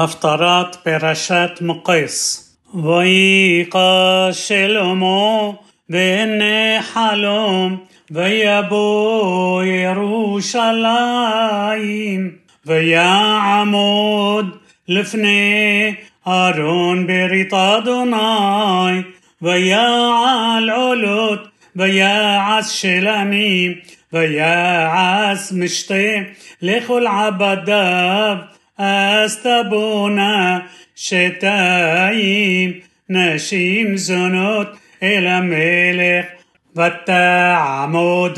הפטרת פרשת מוקס. ויהי שלמה והנה חלום ויבוא ירושלים ויעמוד לפני ארון ברית אדוני ויעל עולות ויעש שלמים ויעש משתה לכל עבדיו אסתבונה שתיים נשים זונות אל המלך ותעמודנה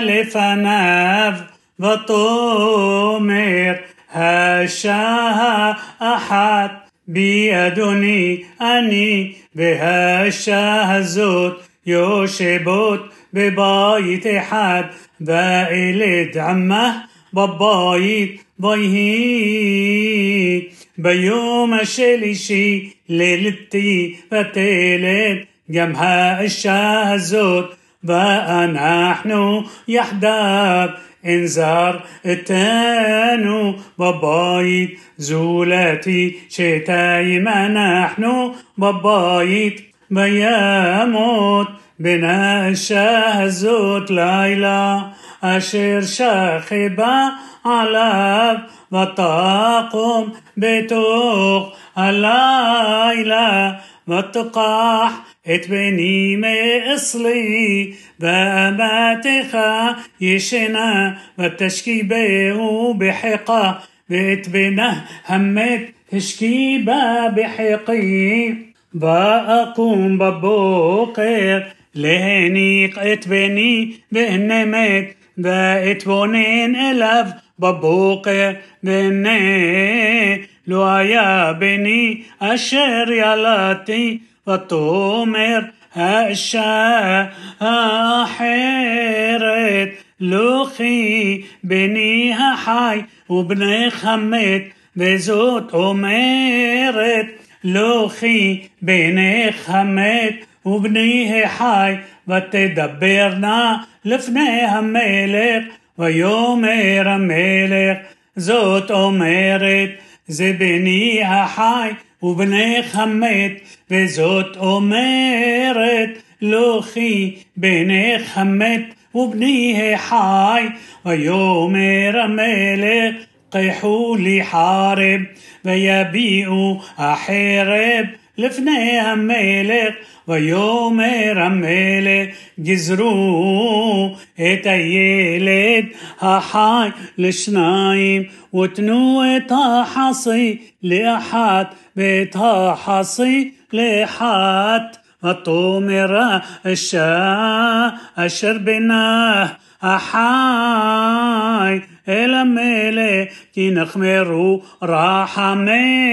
לפניו ותאמר השעה אחת בי אדוני אני והשעה הזאת יושבות בבית אחד ואלד עמה בבית ויהי ביום השלישי לילתי ותלד גם האישה הזאת ואנחנו יחדיו אין זר אתנו בבית זולתי שתיים אנחנו בבית וימות בן האישה הזאת לילה אשר שכבה עליו ותקום בתוך הלילה ותקח את בני מאסלי ואמתך ישנה ותשכיבהו בחיקה ואת בנה המת השכיבה בחיקי ואקום בבוקר להניק את בני והנה מת ואתבונן אליו בבוקר והנה לא היה בני אשר ילדתי ותאמר האישה האחרת לוכי בני החי ובנך המת וזאת אומרת לוכי בנך המת ובני החי, ותדברנה לפני המלך, ויאמר המלך, זאת אומרת, זה בני החי ובנך המת, וזאת אומרת, לוכי בנך המת ובני החי, ויאמר המלך, קחו לי חרב, ויביאו החרב לפני המלך ויאמר המלך גזרו את הילד החי לשניים ותנו את החסי לאחת ואת החסי לאחת ותאמר האישה אשר בנה החי אל המלך כי נחמרו רחמיה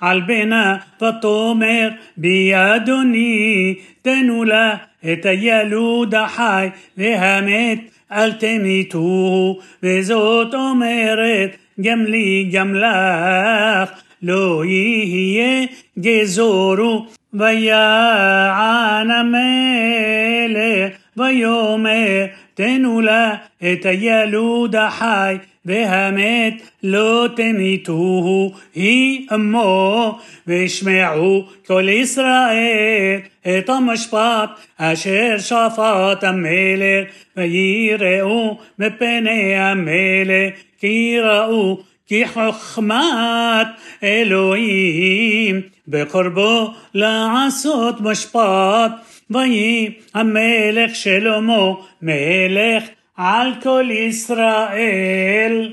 על בנה ותאמר בי אדוני תנו לה את הילוד החי והמת אל תמיתו. וזאת אומרת גם לי גם לך לא יהיה גזורו ויען המלך ויאמר תנו לה את הילוד החי והמת לא תמיתוהו היא אמו וישמעו כל ישראל את המשפט אשר שפט המלך ויראו מפני המלך כי ראו כי חוכמת אלוהים בקרבו לעשות משפט ויהי המלך שלמה מלך על כל ישראל